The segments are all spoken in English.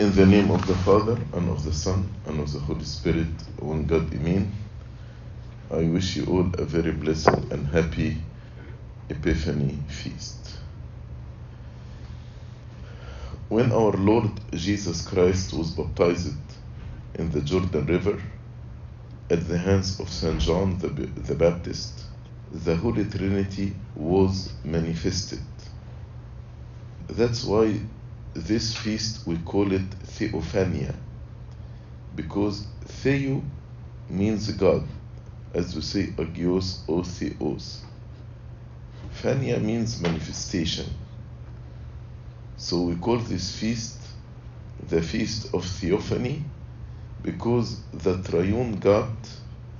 In the name of the Father, and of the Son, and of the Holy Spirit, one God, Amen. I wish you all a very blessed and happy Epiphany feast. When our Lord Jesus Christ was baptized in the Jordan River at the hands of St. John the, the Baptist, the Holy Trinity was manifested. That's why this feast we call it Theophania, because Theo means God, as we say Agios or Theos. Phania means manifestation. So we call this feast the Feast of Theophany because the triune God,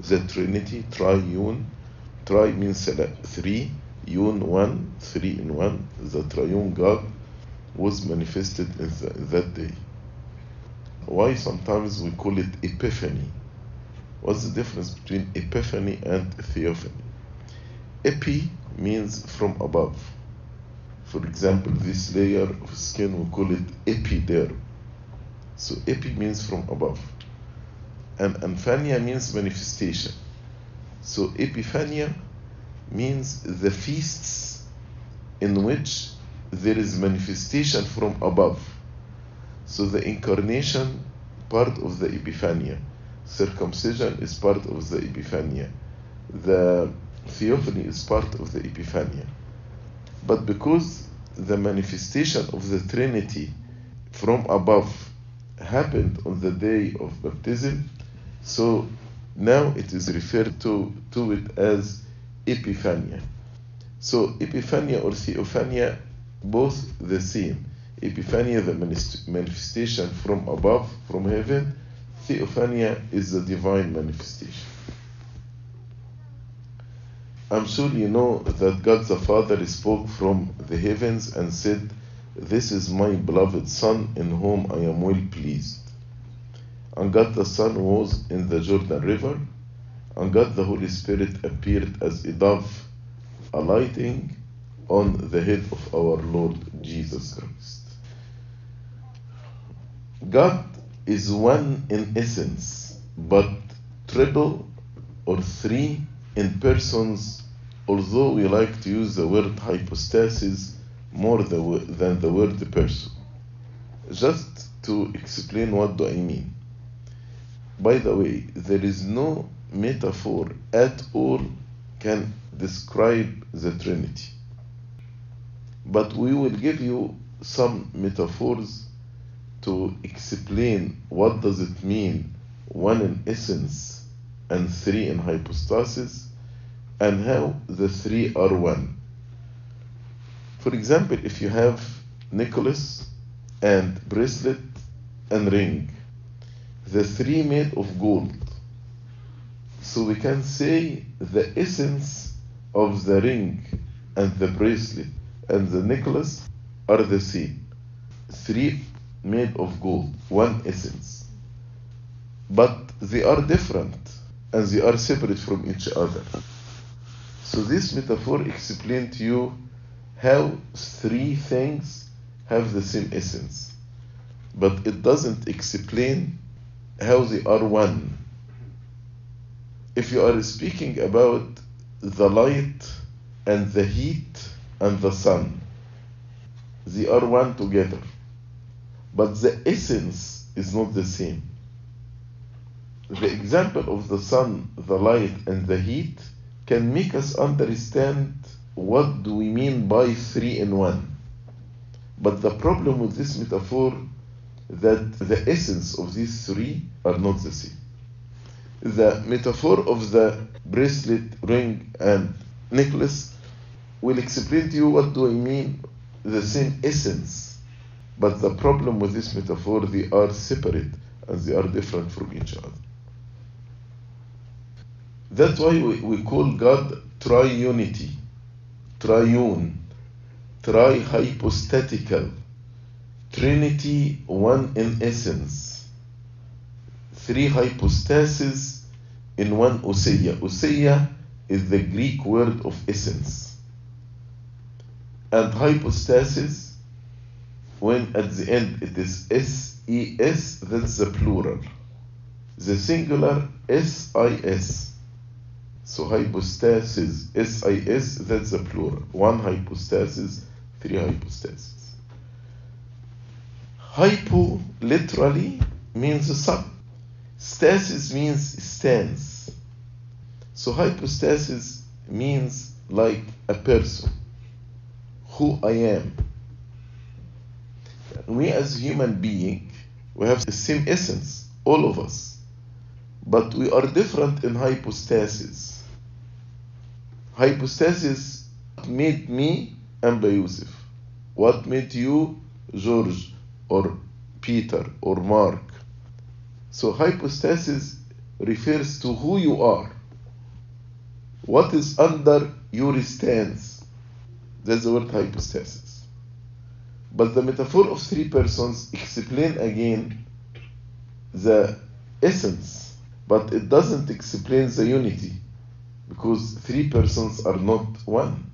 the Trinity, triune, tri means three, un one, three in one, the triune God was manifested in, that day. Why sometimes we call it Epiphany? What's the difference between Epiphany and Theophany? Epi means from above. For example, this layer of skin we call it epiderm. So epi means from above. And Anphania means manifestation. So Epiphania means the feasts in which there is manifestation from above. So the incarnation part of the Epiphania, circumcision is part of the Epiphania, the theophany is part of the Epiphania. But because the manifestation of the Trinity from above happened on the day of baptism, so now it is referred to, to it as Epiphania. So Epiphania or Theophania, both the same. Epiphania, the manifestation from above, from heaven. Theophania is the divine manifestation. I'm sure you know that God the Father spoke from the heavens and said, This is my beloved Son in whom I am well pleased. And God the Son was in the Jordan River, and God the Holy Spirit appeared as a dove alighting on the head of our Lord Jesus Christ. God is one in essence, but triple or three in persons, although we like to use the word hypostasis more than the word person. Just to explain what do I mean. By the way, there is no metaphor at all can describe the Trinity. But we will give you some metaphors to explain what does it mean one in essence and three in hypostasis and how the three are one. For example, if you have necklace and bracelet and ring, the three made of gold. So we can say the essence of the ring and the bracelet and the necklace are the same. Three made of gold, one essence. But they are different and they are separate from each other. So this metaphor explains to you how three things have the same essence. But it doesn't explain how they are one. If you are speaking about the light and the heat and the sun, they are one together. But the essence is not the same. The example of the sun, the light, and the heat can make us understand what do we mean by three in one. But the problem with this metaphor that the essence of these three are not the same. The metaphor of the bracelet, ring, and necklace will explain to you what do I mean the same essence. But the problem with this metaphor, they are separate and they are different from each other. That's why we, we call God triunity, triune, trihypostatical, Trinity one in essence, three hypostases in one ousia. Ousia is the Greek word of essence. And hypostasis when at the end it is SES, that's the plural. The singular SIS. So hypostasis, SIS, that's the plural. One hypostasis, three hypostasis. Hypo literally means sub. Stasis means stands. So hypostasis means like a person, who I am. We as human being, we have the same essence, all of us, but we are different in hypostasis. Hypostasis made me Amba Yusuf. What made you George or Peter or Mark? So hypostasis refers to who you are. What is under your stance? That's the word hypostasis. But the metaphor of three persons explain again the essence, but it doesn't explain the unity because three persons are not one.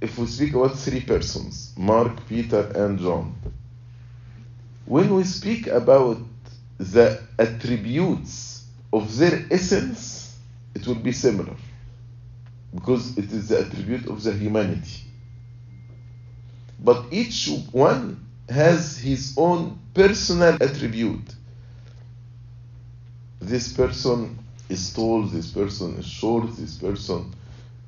If we speak about three persons, Mark, Peter, and John, when we speak about the attributes of their essence, it will be similar because it is the attribute of the humanity. But each one has his own personal attribute. This person is tall, this person is short, this person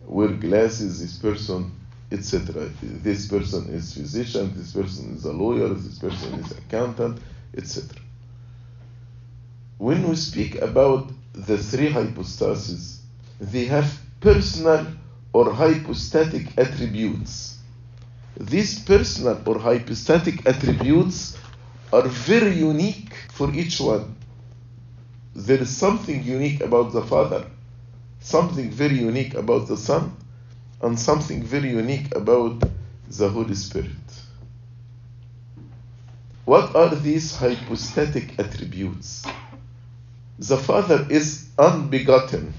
wear glasses, this person, etc. This person is physician, this person is a lawyer, this person is accountant, etc. When we speak about the three hypostases, they have personal or hypostatic attributes. These personal or hypostatic attributes are very unique for each one. There is something unique about the Father, something very unique about the Son, and something very unique about the Holy Spirit. What are these hypostatic attributes? The Father is unbegotten.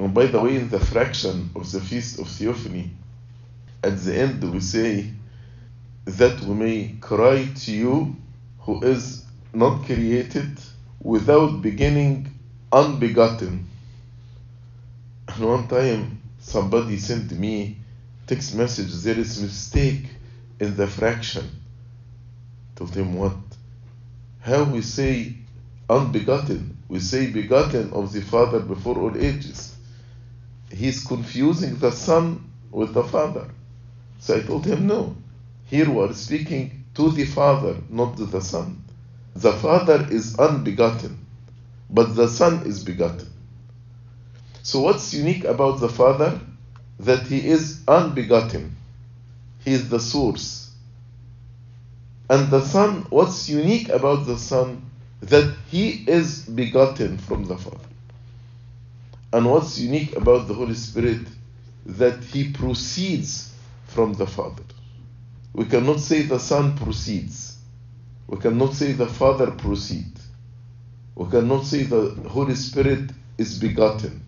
And by the way, in the fraction of the Feast of Theophany, at the end we say that we may cry to you who is not created without beginning unbegotten. And one time somebody sent me text message there is mistake in the fraction. Told him what? How we say unbegotten? We say begotten of the Father before all ages. He's confusing the Son with the Father. So I told him no. Here we are speaking to the Father, not to the Son. The Father is unbegotten, but the Son is begotten. So, what's unique about the Father? That He is unbegotten, He is the source. And the Son, what's unique about the Son? That He is begotten from the Father. And what's unique about the Holy Spirit? That He proceeds from the Father. We cannot say the Son proceeds. We cannot say the Father proceed. We cannot say the Holy Spirit is begotten.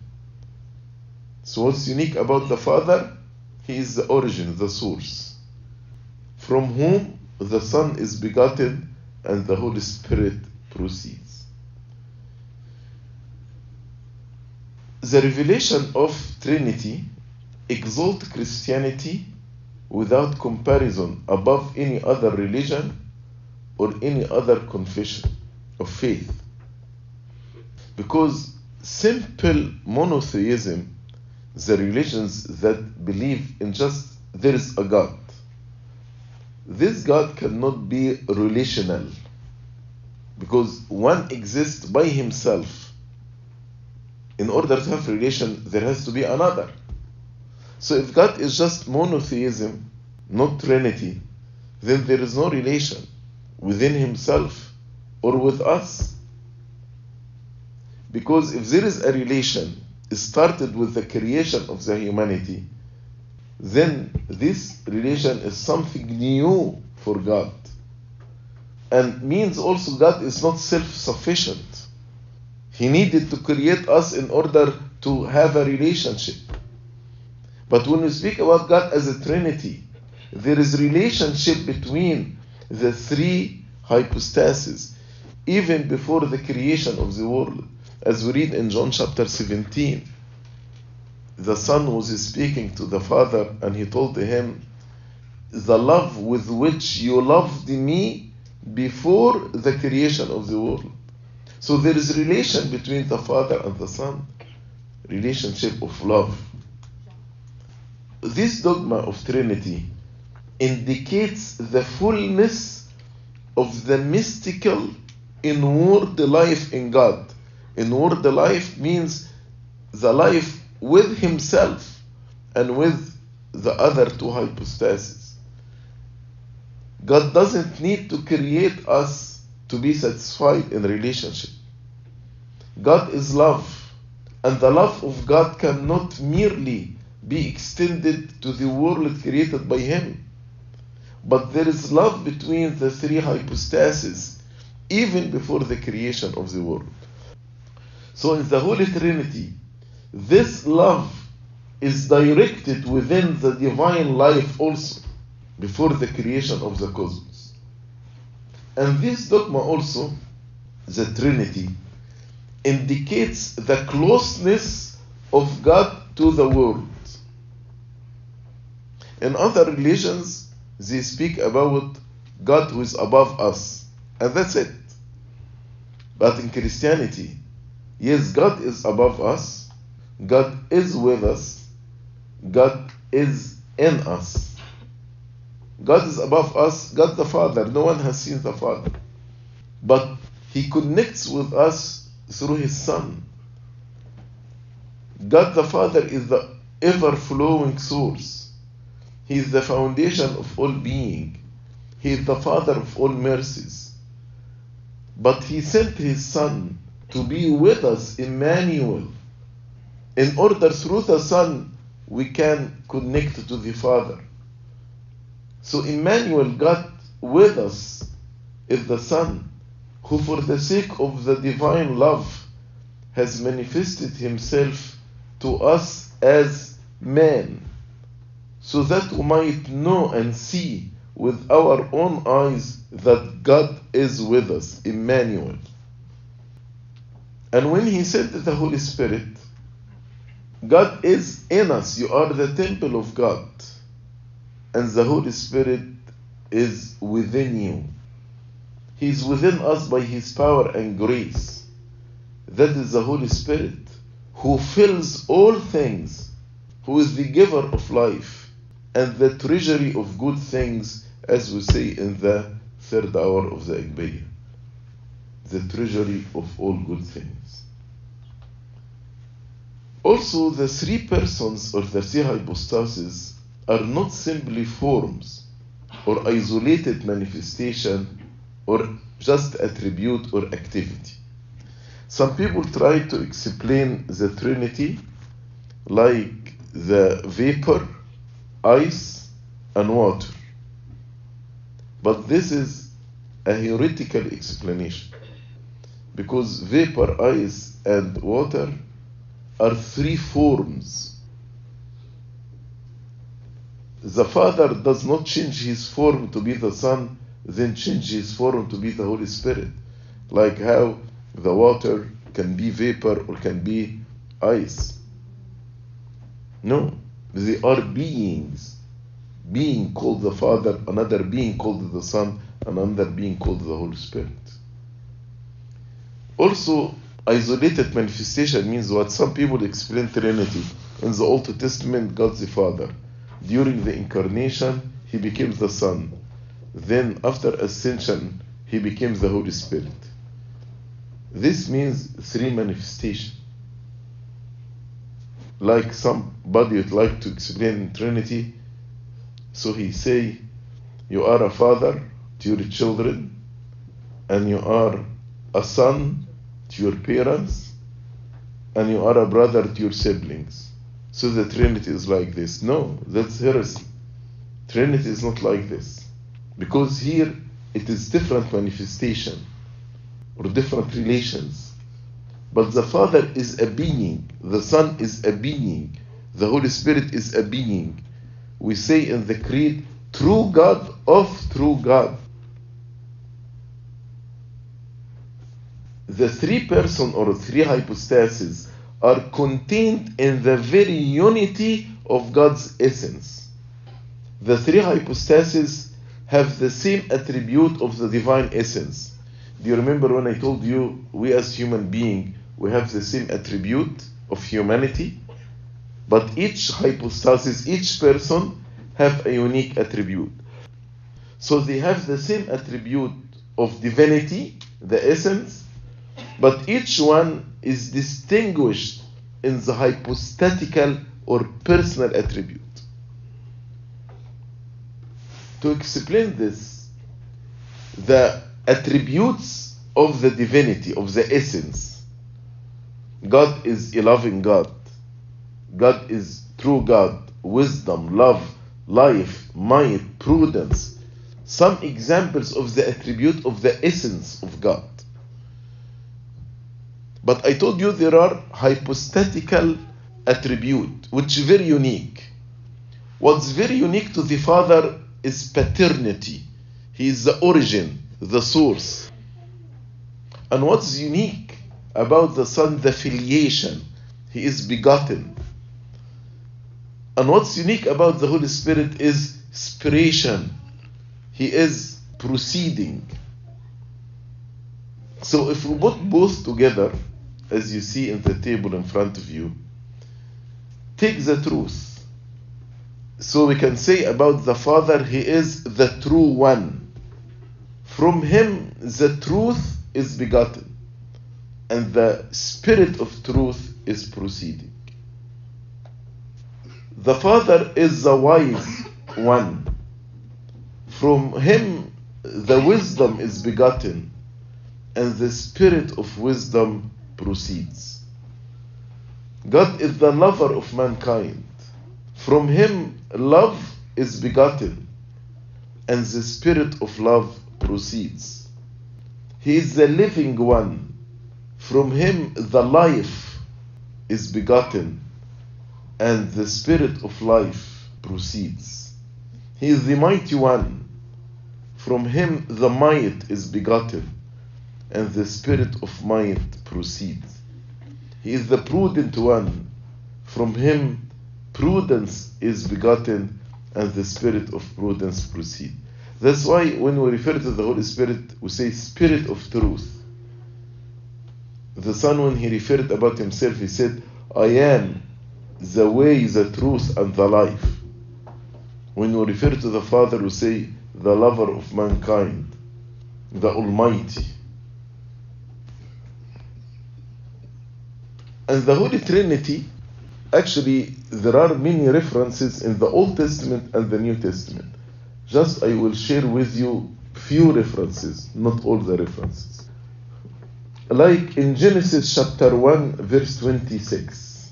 So what's unique about the Father? He is the origin, the source, from whom the Son is begotten and the Holy Spirit proceeds. The revelation of Trinity exalt Christianity without comparison above any other religion or any other confession of faith. Because simple monotheism, the religions that believe in just there is a God, this God cannot be relational because one exists by himself. In order to have relation, there has to be another. So if God is just monotheism, not Trinity, then there is no relation within Himself or with us. Because if there is a relation started with the creation of the humanity, then this relation is something new for God. And means also God is not self sufficient. He needed to create us in order to have a relationship. But when we speak about God as a Trinity, there is relationship between the three hypostases, even before the creation of the world. As we read in John chapter 17, the Son was speaking to the Father and he told him, The love with which you loved me before the creation of the world. So there is relation between the Father and the Son, relationship of love. This dogma of Trinity indicates the fullness of the mystical inward life in God. Inward life means the life with Himself and with the other two hypostases. God doesn't need to create us to be satisfied in relationship. God is love, and the love of God cannot merely be extended to the world created by Him. But there is love between the three hypostases even before the creation of the world. So in the Holy Trinity, this love is directed within the divine life also before the creation of the cosmos. And this dogma also, the Trinity, indicates the closeness of God to the world. In other religions, they speak about God who is above us, and that's it. But in Christianity, yes, God is above us, God is with us, God is in us. God is above us, God the Father. No one has seen the Father. But He connects with us through His Son. God the Father is the ever flowing source. He is the foundation of all being. He is the Father of all mercies. But He sent His Son to be with us, Emmanuel, in order through the Son we can connect to the Father. So Emmanuel, God with us, is the Son, who for the sake of the divine love has manifested Himself to us as man, so that we might know and see with our own eyes that God is with us, Emmanuel. And when He sent the Holy Spirit, God is in us. You are the temple of God. And the Holy Spirit is within you. He is within us by His power and grace. That is the Holy Spirit who fills all things, who is the giver of life and the treasury of good things, as we say in the third hour of the Agpeya. The treasury of all good things. Also, the three persons of the three hypostases are not simply forms or isolated manifestation or just attribute or activity. Some people try to explain the Trinity like the vapor, ice, and water. But this is a heretical explanation because vapor, ice, and water are three forms. The Father does not change his form to be the Son, then change his form to be the Holy Spirit, like how the water can be vapor or can be ice. No, they are beings. Being called the Father, another being called the Son, another being called the Holy Spirit. Also, isolated manifestation means what some people explain Trinity. In the Old Testament, God the Father. During the incarnation, He became the Son. Then, after ascension, He became the Holy Spirit. This means three manifestation. Like somebody would like to explain Trinity, so he say, you are a father to your children, and you are a son to your parents, and you are a brother to your siblings. So the Trinity is like this. No, that's heresy. Trinity is not like this. Because here it is different manifestation or different relations. But the Father is a being, the Son is a being, The Holy Spirit is a being. We say in the Creed, true God of true God. The three person or three hypostases are contained in the very unity of God's essence. The three hypostases have the same attribute of the divine essence. Do you remember when I told you we as human being we have the same attribute of humanity? But each hypostasis, each person have a unique attribute. So they have the same attribute of divinity, the essence, but each one is distinguished in the hypostatical or personal attribute. To explain this, the attributes of the divinity, of the essence, God is a loving God. God is true God, wisdom, love, life, might, prudence. Some examples of the attribute of the essence of God. But I told you there are hypostatical attribute, which is very unique. What's very unique to the Father is paternity. He is the origin, the source. And what's unique about the Son, the filiation. He is begotten. And what's unique about the Holy Spirit is spiration. He is proceeding. So if we put both together, as you see in the table in front of you, take the truth. So we can say about the Father, He is the true one. From Him, the truth is begotten, and the Spirit of truth is proceeding. The Father is the wise one. From Him, the wisdom is begotten, and the Spirit of wisdom proceeds. God is the lover of mankind. From him, love is begotten, and the spirit of love proceeds. He is the living one. From him, the life is begotten, and the spirit of life proceeds. He is the mighty one. From him, the might is begotten, and the spirit of might proceeds. He is the prudent one. From him, prudence is begotten, and the spirit of prudence proceeds. That's why when we refer to the Holy Spirit, we say Spirit of truth. The Son, when he referred about himself, he said, I am the way, the truth, and the life. When we refer to the Father, we say, the lover of mankind, the Almighty. And the Holy Trinity, actually, there are many references in the Old Testament and the New Testament. Just I will share with you few references, not all the references. Like in Genesis chapter 1, verse 26.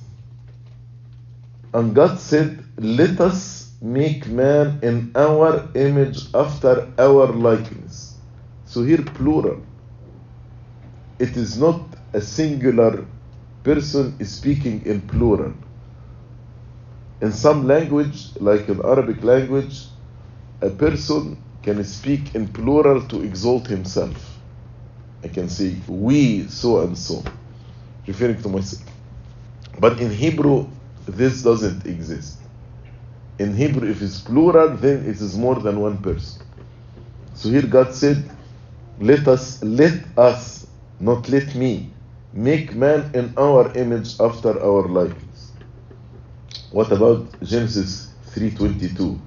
And God said, Let us make man in our image after our likeness. So here, plural. It is not a singular person is speaking in plural. In some language, like in Arabic language, a person can speak in plural to exalt himself. I can say, we so and so, referring to myself. But in Hebrew, this doesn't exist. In Hebrew, if it's plural, then it is more than one person. So here God said, let us, let us, not let me, make man in our image after our likeness. What about Genesis 3:22?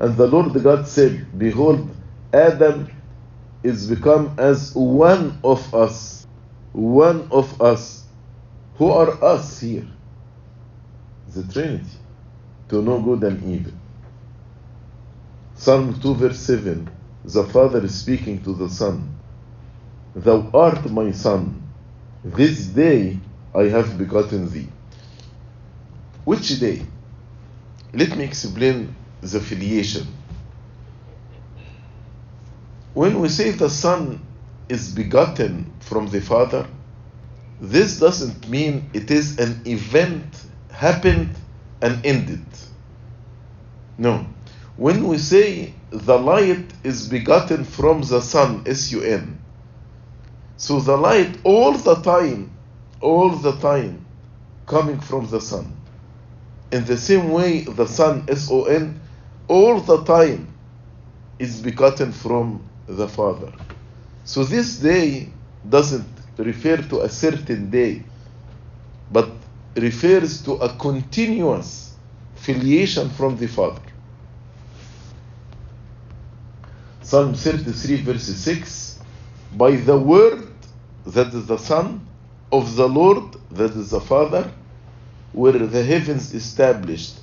And the Lord God said, Behold, Adam is become as one of us. One of us. Who are us here? The Trinity. To know good and evil. Psalm 2, verse 7. The Father is speaking to the Son. Thou art my Son. This day I have begotten thee. Which day? Let me explain the filiation. When we say the Son is begotten from the Father, this doesn't mean it is an event happened and ended. No. When we say the light is begotten from the sun, S U N, so the light all the time, all the time, coming from the sun. In the same way, the sun, S O N, all the time is begotten from the Father. So this day doesn't refer to a certain day, but refers to a continuous filiation from the Father. Psalm 33, verse 6 By the word that is the Son of the Lord, that is the Father, were the heavens established,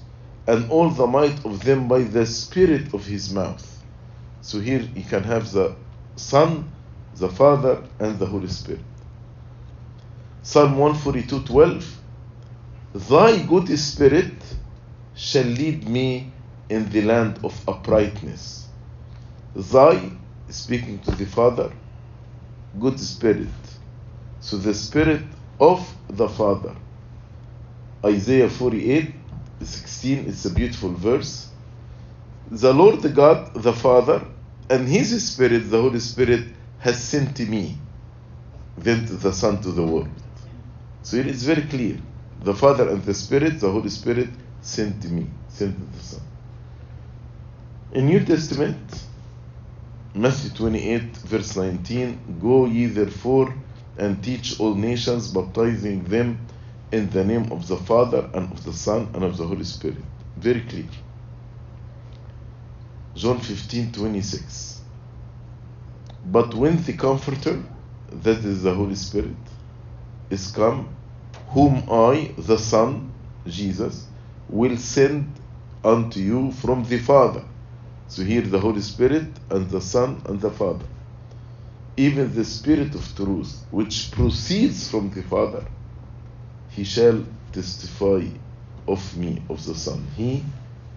and all the might of them by the Spirit of his mouth. So here you can have the Son, the Father, and the Holy Spirit. Psalm 142:12 Thy good spirit shall lead me in the land of uprightness. Thy, speaking to the Father, good spirit. So the spirit of the Father. Isaiah 48 16, it's a beautiful verse. The Lord God, the Father, and His Spirit, the Holy Spirit, has sent to me, then to the Son to the world. So it is very clear. The Father and the Spirit, the Holy Spirit, sent to me, sent the Son. In New Testament, Matthew 28, verse 19, Go ye therefore and teach all nations, baptizing them in the name of the Father and of the Son and of the Holy Spirit. Very clear. John 15, 26. But when the Comforter, that is the Holy Spirit, is come, whom I, the Son, Jesus, will send unto you from the Father. So here the Holy Spirit and the Son and the Father. Even the Spirit of truth, which proceeds from the Father, he shall testify of me, of the Son. He,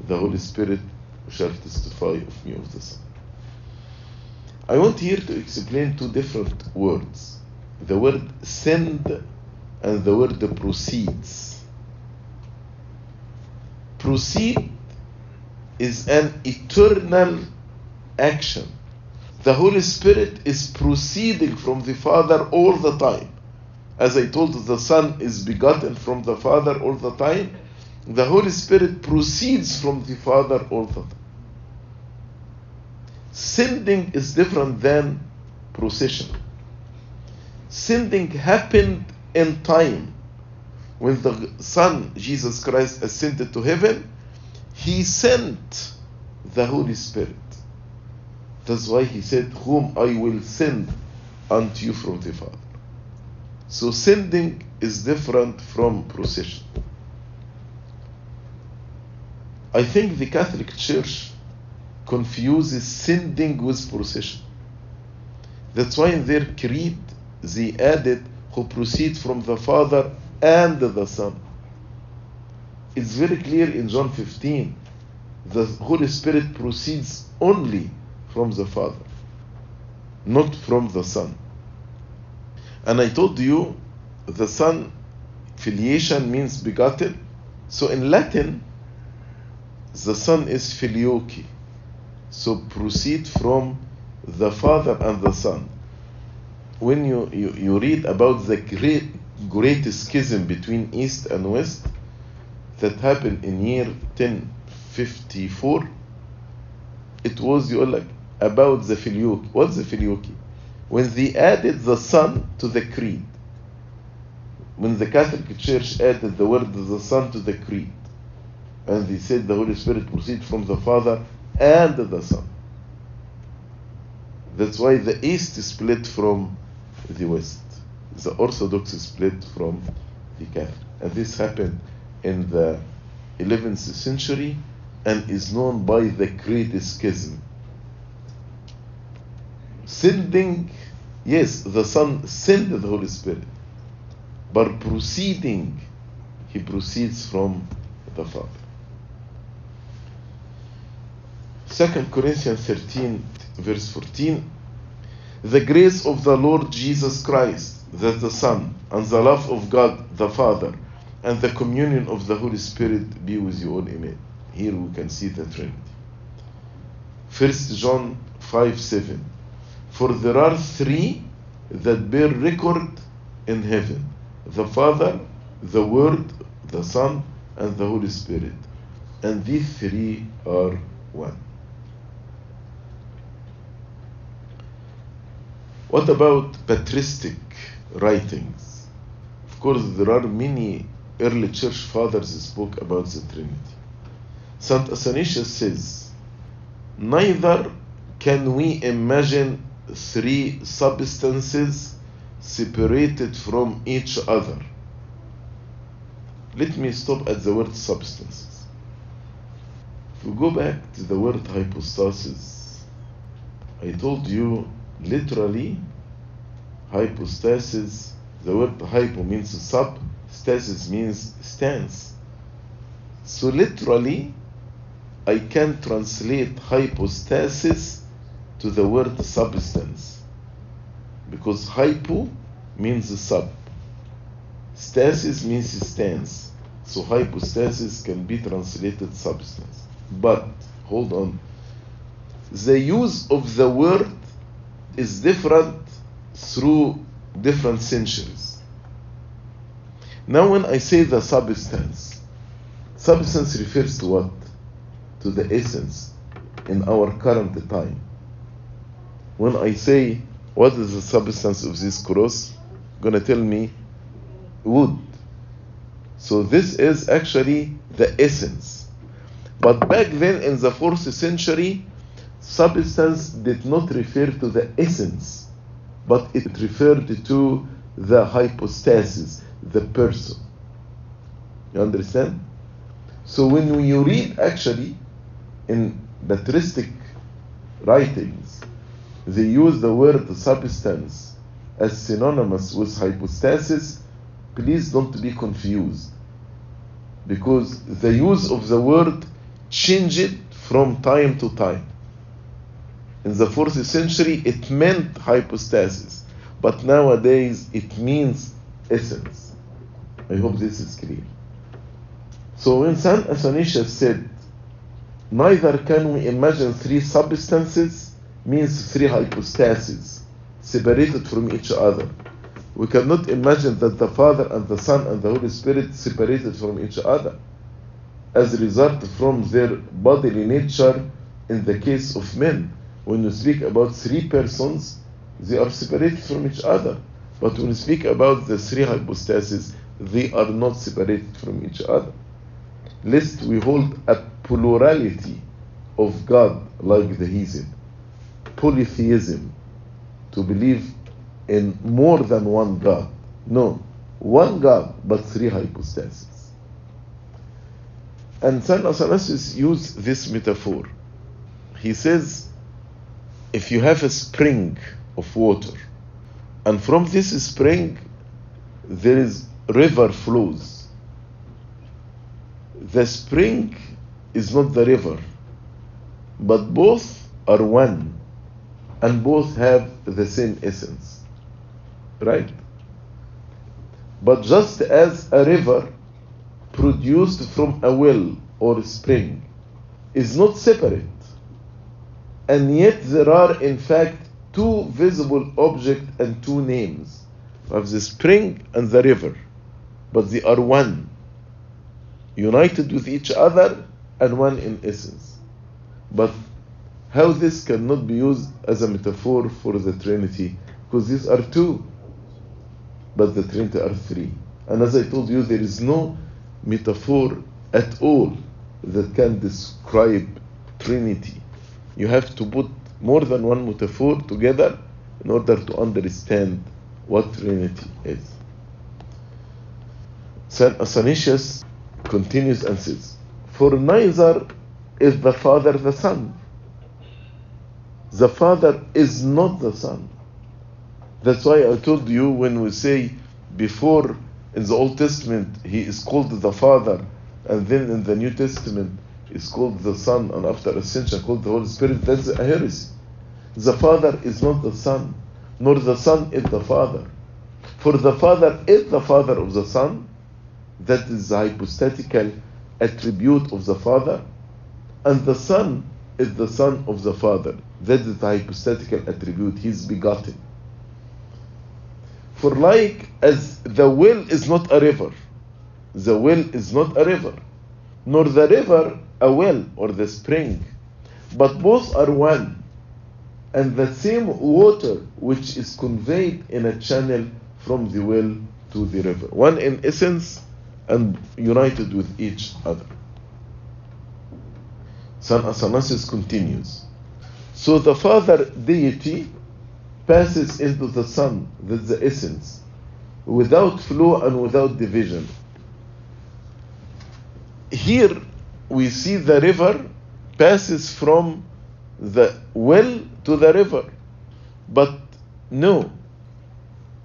the Holy Spirit, shall testify of me, of the Son. I want here to explain two different words the word send and the word proceeds. Proceed is an eternal action. The Holy Spirit is proceeding from the Father all the time. As I told you, the Son is begotten from the Father all the time. The Holy Spirit proceeds from the Father all the time. Sending is different than procession. Sending happened in time. When the Son, Jesus Christ, ascended to heaven, He sent the Holy Spirit. That's why He said, Whom I will send unto you from the Father. So sending is different from procession. I think the Catholic Church confuses sending with procession. That's why in their creed they added who proceed from the Father and the Son. It's very clear in John 15 the Holy Spirit proceeds only from the Father, not from the Son. And I told you the Son filiation means begotten. So in Latin, the Son is filioque. So proceed from the Father and the Son. When you, you, you read about the great, great schism between East and West that happened in year 1054, it was you like about the filioque. What's the filioque? When they added the Son to the creed. When the Catholic Church added the word the Son to the creed. And they said the Holy Spirit proceeds from the Father and the Son. That's why the East split from the West. The Orthodox split from the Catholic. And this happened in the 11th century and is known by the Great Schism. Sending, yes, the Son sent the Holy Spirit, but proceeding, he proceeds from the Father. 2 Corinthians 13, verse 14 The grace of the Lord Jesus Christ, that the Son, and the love of God the Father, and the communion of the Holy Spirit be with you all. Amen. Here we can see the Trinity. 1 John 5 7. For there are three that bear record in heaven the Father, the Word, the Son, and the Holy Spirit. And these three are one. What about patristic writings? Of course, there are many early church fathers spoke about the Trinity. St. Athanasius says, Neither can we imagine three substances separated from each other. Let me stop at the word substances. If we go back to the word hypostasis, I told you literally hypostasis, the word hypo means sub, stasis means stance. So literally, I can translate hypostasis to the word substance because hypo means sub, stasis means stance. So hypostasis can be translated substance. But hold on, the use of the word is different through different centuries. Now, when I say the substance, substance refers to what? To the essence in our current time. When I say, What is the substance of this cross? gonna tell me wood. So, this is actually the essence. But back then in the fourth century, substance did not refer to the essence, but it referred to the hypostasis, the person. You understand? So when you read actually in patristic writings, they use the word substance as synonymous with hypostasis, please don't be confused. Because the use of the word changed from time to time. In the fourth century, it meant hypostasis, but nowadays it means essence. I hope this is clear. So when Saint Athanasius said, Neither can we imagine three substances, means three hypostases, separated from each other. We cannot imagine that the Father and the Son and the Holy Spirit separated from each other as a result from their bodily nature in the case of men. When you speak about three persons, they are separated from each other. But when you speak about the three hypostases, they are not separated from each other. Lest we hold a plurality of God like the heathen, polytheism, to believe in more than one God. No, one God, but three hypostases. And St. Athanasius used this metaphor. He says, if you have a spring of water, and from this spring there is river flows, the spring is not the river, but both are one, and both have the same essence. Right? But just as a river produced from a well or a spring is not separate, and yet there are in fact two visible objects and two names of the spring and the river, but they are one, united with each other and one in essence. But how this cannot be used as a metaphor for the Trinity? Because these are two, but the Trinity are three. And as I told you, there is no metaphor at all that can describe Trinity. You have to put more than one metaphor together in order to understand what Trinity is. St. Athanasius continues and says, For neither is the Father the Son. The Father is not the Son. That's why I told you when we say before in the Old Testament he is called the Father, and then in the New Testament is called the Son, and after ascension called the Holy Spirit, that's a heresy. The Father is not the Son, nor the Son is the Father. For the Father is the Father of the Son, that is the hypostatical attribute of the Father, and the Son is the Son of the Father. That is the hypostatical attribute. He is begotten. For like as the well is not a river, the well is not a river, nor the river a well or the spring, but both are one, and the same water which is conveyed in a channel from the well to the river, one in essence and united with each other. St. Athanasius continues. So the Father deity passes into the Son, that's the essence, without flow and without division. Here we see the river passes from the well to the river. But no,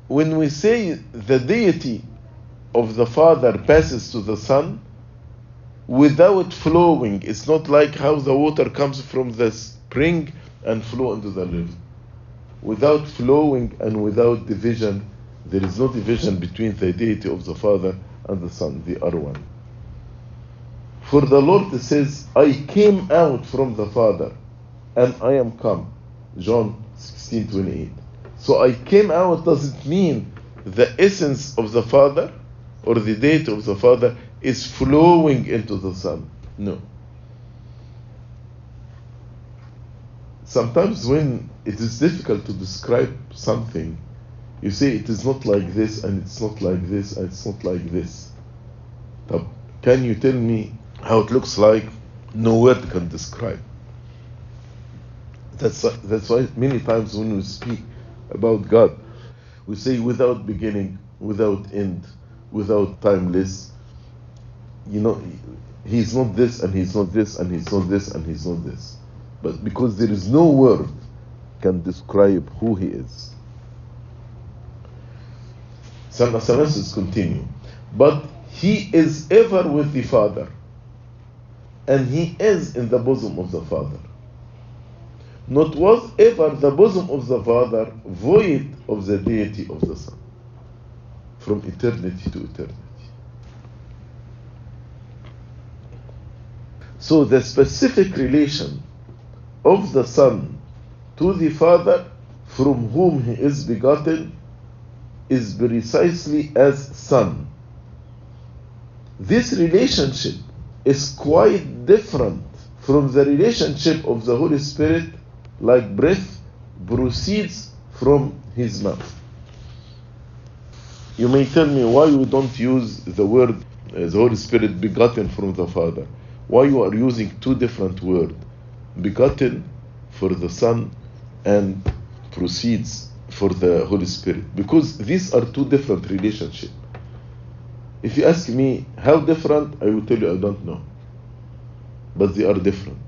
when we say the deity of the Father passes to the Son, without flowing, it's not like how the water comes from the and flow into the river. Without flowing and without division, there is no division between the deity of the Father and the Son. They are one. For the Lord says, I came out from the Father and I am come. John 16 28. So I came out doesn't mean the essence of the Father or the deity of the Father is flowing into the Son. No. Sometimes when it is difficult to describe something, you say it is not like this and it's not like this and it's not like this. Can you tell me how it looks like? No word can describe. That's, that's why many times when we speak about God, we say without beginning, without end, without timeless. You know, He's not this and He's not this and He's not this and He's not this. But because there is no word can describe who He is. St. Athanasius continue. But He is ever with the Father, and He is in the bosom of the Father. Not was ever the bosom of the Father void of the deity of the Son, from eternity to eternity. So the specific relation of the Son to the Father, from whom He is begotten, is precisely as Son. This relationship is quite different from the relationship of the Holy Spirit, like breath proceeds from His mouth. You may tell me why you don't use the word uh, the Holy Spirit begotten from the Father. Why you are using two different words, begotten for the Son and proceeds for the Holy Spirit? Because these are two different relationships. If you ask me how different, I will tell you I don't know. But they are different.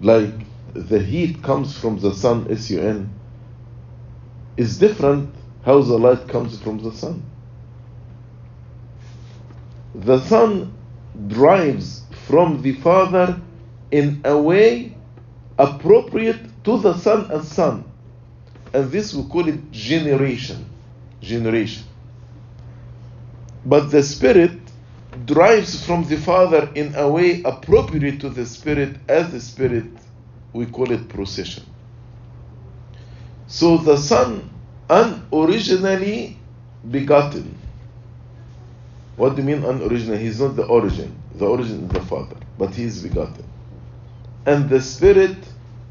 Like the heat comes from the sun, S U N, is different how the light comes from the sun. The Son drives from the Father in a way appropriate to the Son as Son. And this we call it generation. Generation. But the Spirit drives from the Father in a way appropriate to the Spirit as the Spirit, we call it procession. So the Son, unoriginally begotten. What do you mean unoriginal? He's not the origin. The origin is the Father, but he is begotten. And the Spirit,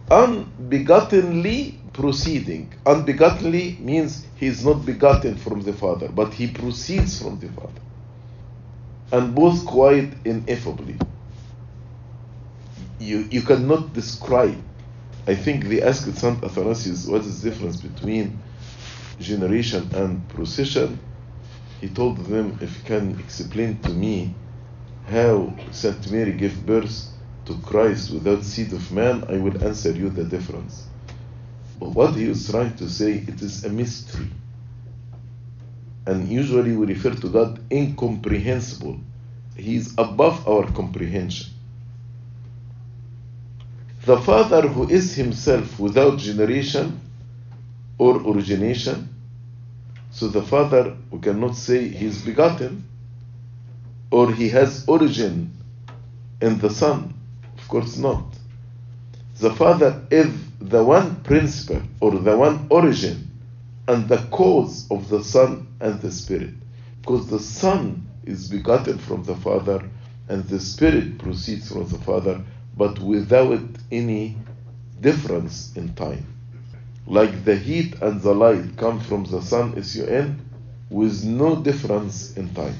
unbegottenly proceeding. Unbegottenly means he is not begotten from the Father, but he proceeds from the Father. And both quite ineffably. You, you cannot describe. I think they asked St. Athanasius what is the difference between generation and procession. He told them, if you can explain to me how St. Mary gave birth to Christ without seed of man, I will answer you the difference. But what he is trying to say, it is a mystery. And usually we refer to God incomprehensible. He is above our comprehension. The Father who is himself without generation or origination, so the Father, we cannot say he is begotten or he has origin in the Son? Of course not. The Father is the one principle or the one origin and the cause of the Son and the Spirit. Because the Son is begotten from the Father and the Spirit proceeds from the Father, but without any difference in time. Like the heat and the light come from the Sun, S-U-N, with no difference in time.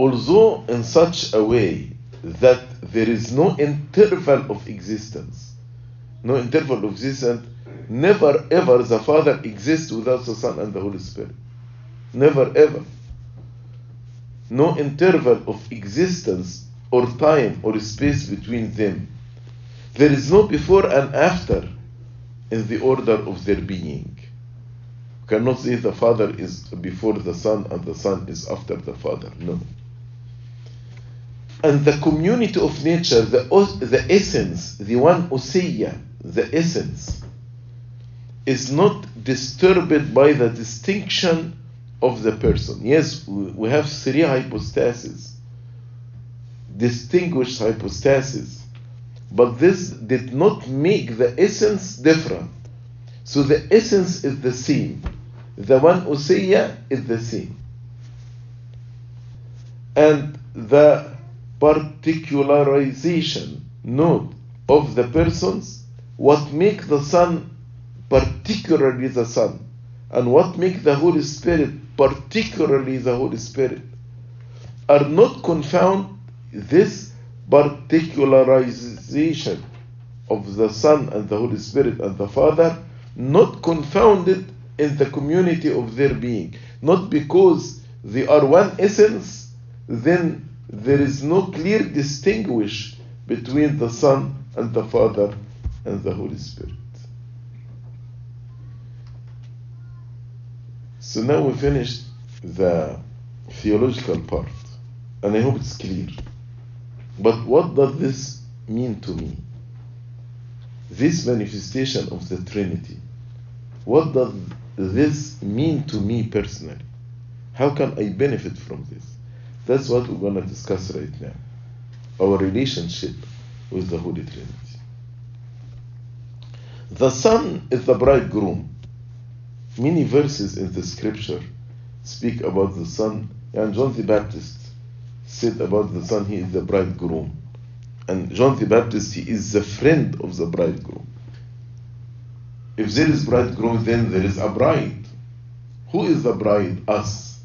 Although in such a way that there is no interval of existence, no interval of existence, never ever the Father exists without the Son and the Holy Spirit. Never ever. No interval of existence or time or space between them. There is no before and after in the order of their being. You cannot say the Father is before the Son and the Son is after the Father. No. And the community of nature, the, the essence, the one ousia, the essence, is not disturbed by the distinction of the person. Yes, we have three hypostases, distinguished hypostases, but this did not make the essence different. So the essence is the same. The one ousia is the same. And the particularization note of the persons, what make the Son particularly the Son, and what make the Holy Spirit particularly the Holy Spirit, are not confound this particularization of the Son and the Holy Spirit and the Father, not confounded in the community of their being. Not because they are one essence, then there is no clear distinguish between the Son and the Father and the Holy Spirit. So now we finished the theological part, and I hope it's clear. But what does this mean to me? This manifestation of the Trinity. What does this mean to me personally? How can I benefit from this? That's what we're going to discuss right now. Our relationship with the Holy Trinity. The Son is the bridegroom. Many verses in the scripture speak about the Son. And John the Baptist said about the Son, he is the bridegroom. And John the Baptist, he is the friend of the bridegroom. If there is bridegroom, then there is a bride. Who is the bride? Us,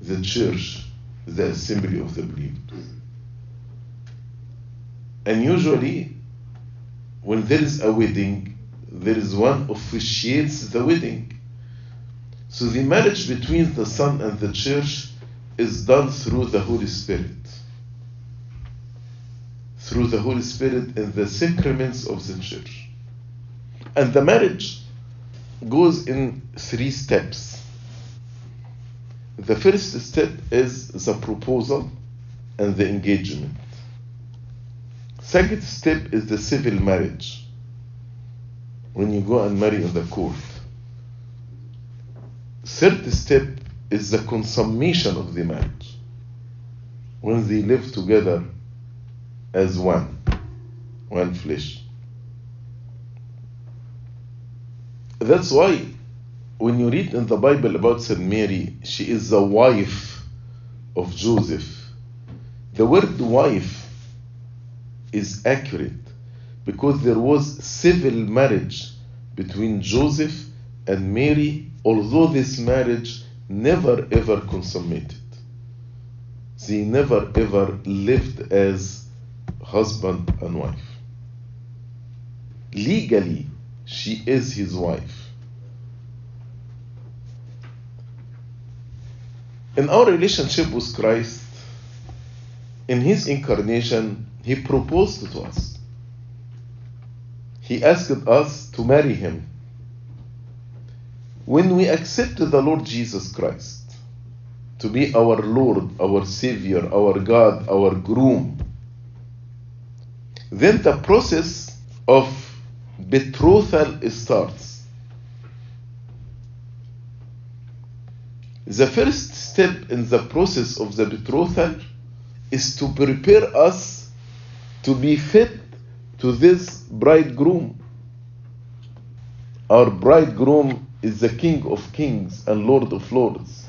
the church, the assembly of the believers. And usually, when there is a wedding, there is one officiates the wedding. So the marriage between the Son and the church is done through the Holy Spirit. Through the Holy Spirit in the sacraments of the church. And the marriage goes in three steps. The first step is the proposal and the engagement. Second step is the civil marriage. When you go and marry in the court. Third step is the consummation of the marriage. When they live together as one, one flesh. That's why when you read in the Bible about Saint Mary, she is the wife of Joseph. The word wife is accurate because there was civil marriage between Joseph and Mary, although this marriage never ever consummated. They never ever lived as husband and wife. Legally, she is his wife. In our relationship with Christ, in his incarnation, he proposed to us. He asked us to marry him. When we accepted the Lord Jesus Christ to be our Lord, our Savior, our God, our groom, then the process of betrothal starts. The first step in the process of the betrothal is to prepare us to be fit to this bridegroom. Our bridegroom is the King of kings and Lord of lords.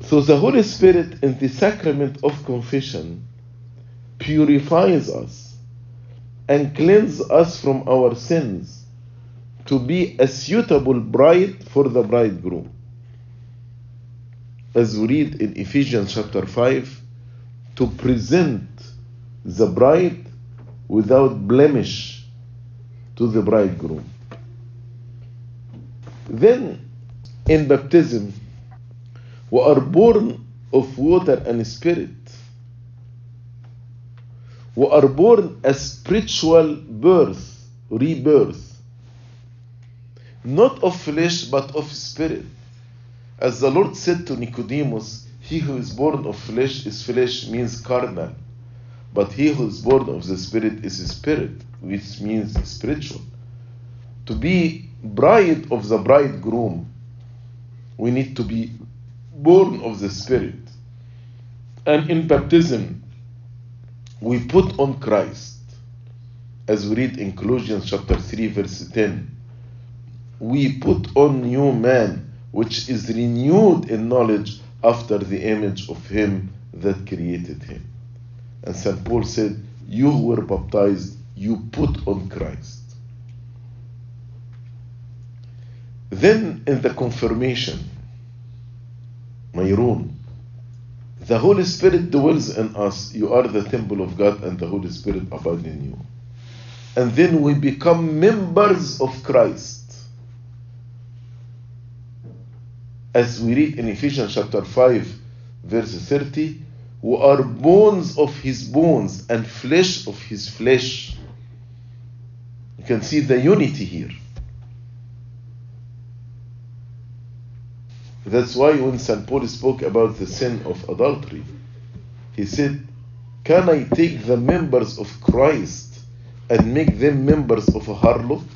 So the Holy Spirit in the sacrament of confession purifies us and cleanses us from our sins to be a suitable bride for the bridegroom. As we read in Ephesians chapter 5, to present the bride without blemish to the bridegroom. Then, in baptism, we are born of water and spirit. We are born a spiritual birth, rebirth, not of flesh but of spirit. As the Lord said to Nicodemus, He who is born of flesh is flesh, means carnal. But he who is born of the Spirit is spirit, which means spiritual. To be bride of the bridegroom, we need to be born of the Spirit. And in baptism, we put on Christ. As we read in Colossians chapter 3, verse 10, we put on new man, which is renewed in knowledge after the image of him that created him. And St. Paul said, You who were baptized, you put on Christ. Then in the confirmation, Myron, the Holy Spirit dwells in us. You are the temple of God, and the Holy Spirit abides in you. And then we become members of Christ. As we read in Ephesians chapter 5, verse 30, who are bones of his bones and flesh of his flesh. You can see the unity here. That's why when St. Paul spoke about the sin of adultery, he said, Can I take the members of Christ and make them members of a harlot?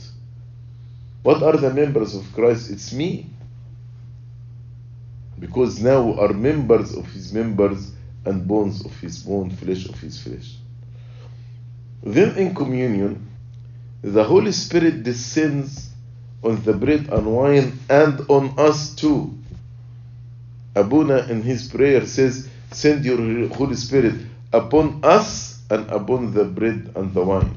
What are the members of Christ? It's me. Because now we are members of his members and bones of his bone, flesh of his flesh. Then in communion, the Holy Spirit descends on the bread and wine and on us too. Abuna in his prayer says, Send your Holy Spirit upon us and upon the bread and the wine.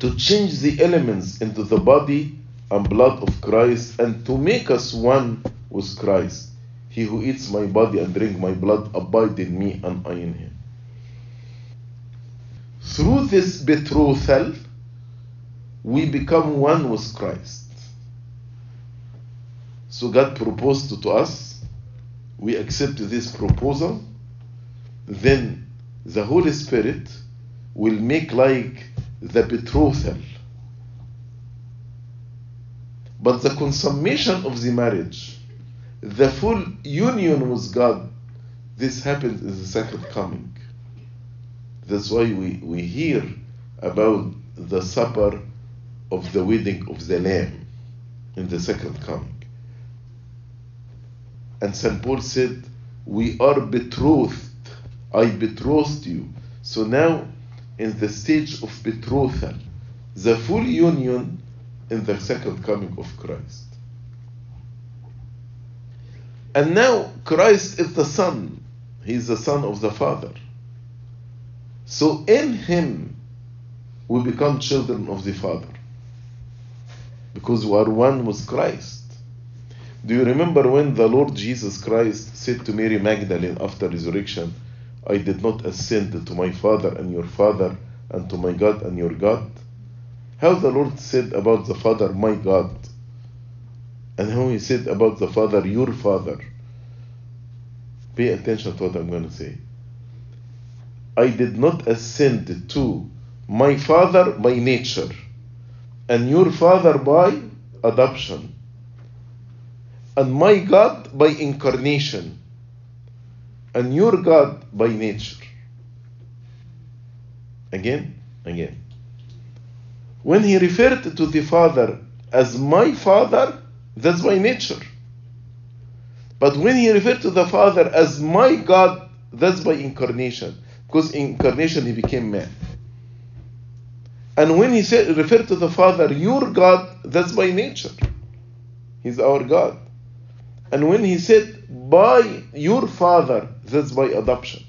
To change the elements into the body and blood of Christ and to make us one with Christ. He who eats my body and drink my blood abide in me and I in him. Through this betrothal, we become one with Christ. So God proposed to, us, we accept this proposal, then the Holy Spirit will make like the betrothal. But the consummation of the marriage, the full union with God, this happens in the second coming. That's why we, we hear about the supper of the wedding of the Lamb in the second coming. And St. Paul said, We are betrothed. I betrothed you. So now, in the stage of betrothal, the full union in the second coming of Christ. And now Christ is the Son. He is the Son of the Father. So in Him we become children of the Father. Because we are one with Christ. Do you remember when the Lord Jesus Christ said to Mary Magdalene after resurrection, I did not ascend to my Father and your Father and to my God and your God? How the Lord said about the Father, my God and how he said about the Father, your Father. Pay attention to what I'm going to say. I did not ascend to my Father by nature, and your Father by adoption, and my God by incarnation, and your God by nature. Again, again. When he referred to the Father as my Father, that's by nature. But when he referred to the Father as my God, that's by incarnation. Because incarnation he became man. And when he said referred to the Father, your God, that's by nature. He's our God. And when he said by your father, that's by adoption.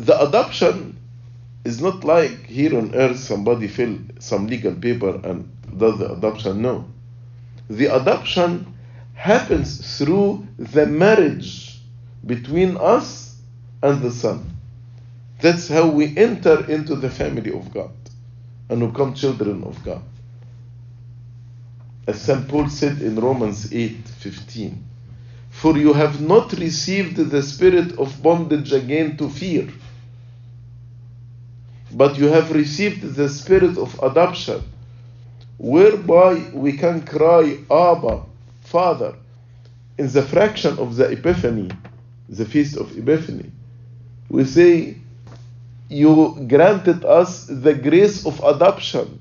The adoption is not like here on earth somebody fill some legal paper and does the adoption. No. The adoption happens through the marriage between us and the Son. That's how we enter into the family of God and become children of God. As St. Paul said in Romans 8 15, For you have not received the spirit of bondage again to fear, but you have received the spirit of adoption, whereby we can cry, Abba, Father. In the fraction of the Epiphany, the feast of Epiphany, we say, You granted us the grace of adoption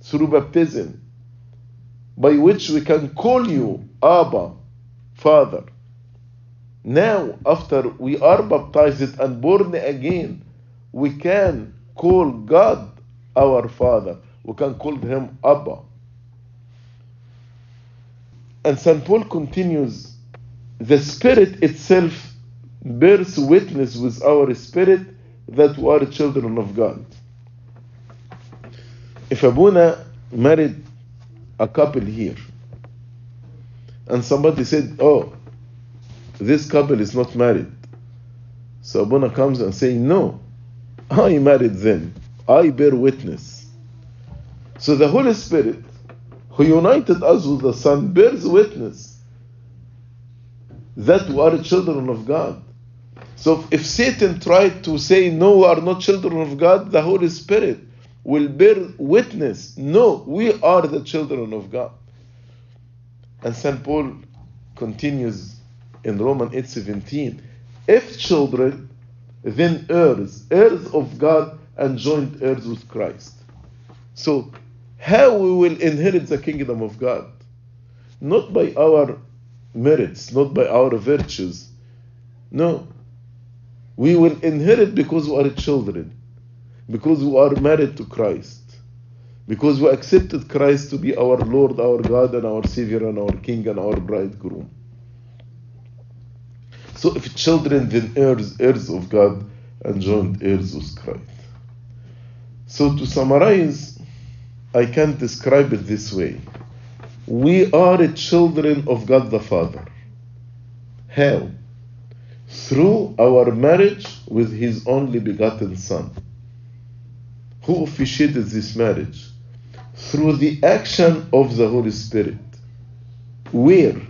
through baptism, by which we can call you Abba, Father. Now, after we are baptized and born again, we can call God our Father. We can call him Abba. And St. Paul continues the Spirit itself bears witness with our spirit that we are children of God. If Abuna married a couple here and somebody said, Oh, this couple is not married. So Abuna comes and say, No, I married them. I bear witness. So the Holy Spirit, who united us with the Son, bears witness that we are children of God. So if Satan tried to say, No, we are not children of God, the Holy Spirit will bear witness. No, we are the children of God. And St. Paul continues in Romans 8:17, if children, then heirs, heirs of God and joint heirs with Christ. So how we will inherit the kingdom of God? Not by our merits, not by our virtues. No. We will inherit because we are children, because we are married to Christ, because we accepted Christ to be our Lord, our God, and our Savior, and our King, and our bridegroom. So, if children, then heirs, heirs of God, and joint heirs with Christ. So, to summarize, I can describe it this way We are children of God the Father. How? Through our marriage with His only begotten Son. Who officiated this marriage? Through the action of the Holy Spirit. Where?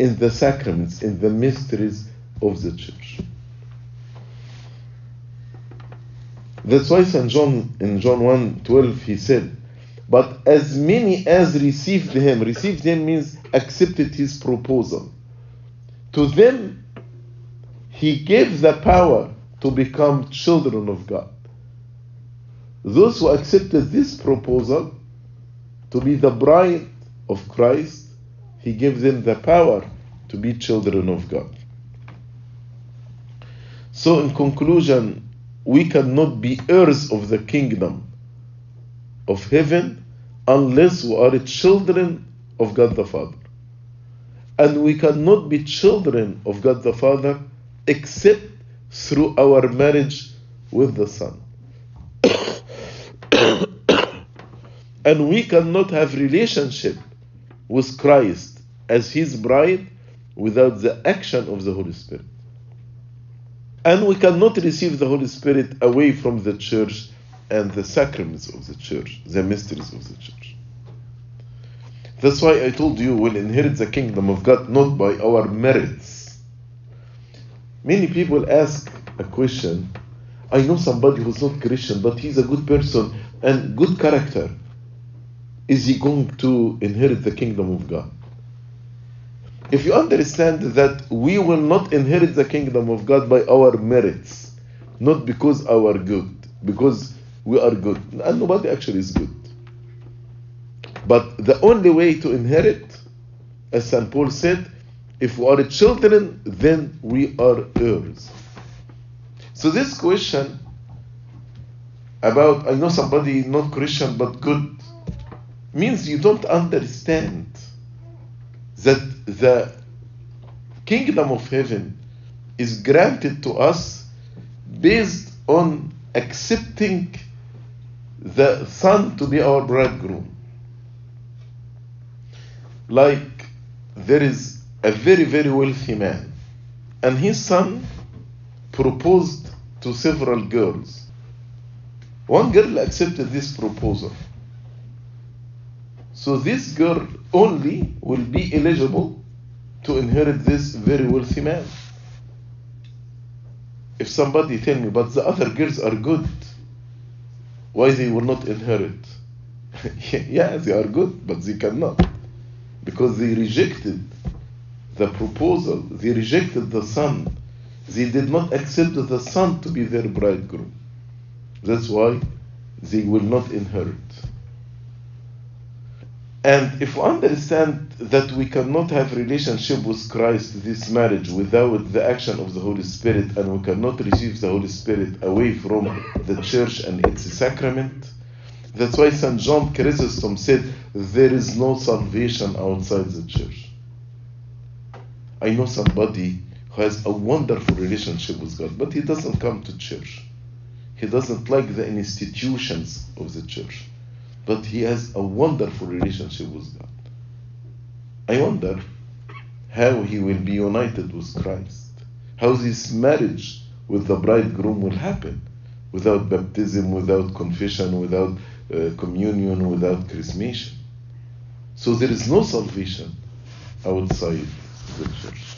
In the sacraments, in the mysteries of the church. That's why St. John in John 1 12 he said, But as many as received him, received him means accepted his proposal. To them he gave the power to become children of God. Those who accepted this proposal to be the bride of Christ, he gave them the power to be children of God. So, in conclusion, we cannot be heirs of the kingdom of heaven unless we are children of God the Father. And we cannot be children of God the Father except through our marriage with the Son. and we cannot have relationship with Christ as his bride without the action of the Holy Spirit. And we cannot receive the Holy Spirit away from the church and the sacraments of the church, the mysteries of the church. That's why I told you we'll inherit the kingdom of God not by our merits. Many people ask a question I know somebody who's not Christian, but he's a good person and good character. Is he going to inherit the kingdom of God? If you understand that we will not inherit the kingdom of God by our merits, not because our good, because we are good, and nobody actually is good. But the only way to inherit, as St. Paul said, if we are children, then we are heirs. So this question about I know somebody not Christian but good means you don't understand that the kingdom of heaven is granted to us based on accepting the son to be our bridegroom. Like there is a very, very wealthy man, and his son proposed to several girls. One girl accepted this proposal. So this girl only will be eligible to inherit this very wealthy man. If somebody tell me, but the other girls are good, why they will not inherit? yeah, they are good, but they cannot. Because they rejected the proposal, they rejected the son. They did not accept the son to be their bridegroom. That's why they will not inherit. And if we understand that we cannot have relationship with Christ, this marriage, without the action of the Holy Spirit, and we cannot receive the Holy Spirit away from the church and its sacrament, that's why St. John Chrysostom said, There is no salvation outside the church. I know somebody who has a wonderful relationship with God, but he doesn't come to church. He doesn't like the institutions of the church but he has a wonderful relationship with God. I wonder how he will be united with Christ, how this marriage with the bridegroom will happen without baptism, without confession, without uh, communion, without chrismation. So there is no salvation outside the church.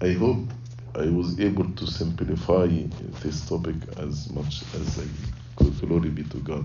I hope I was able to simplify this topic as much as I could. Glory be to God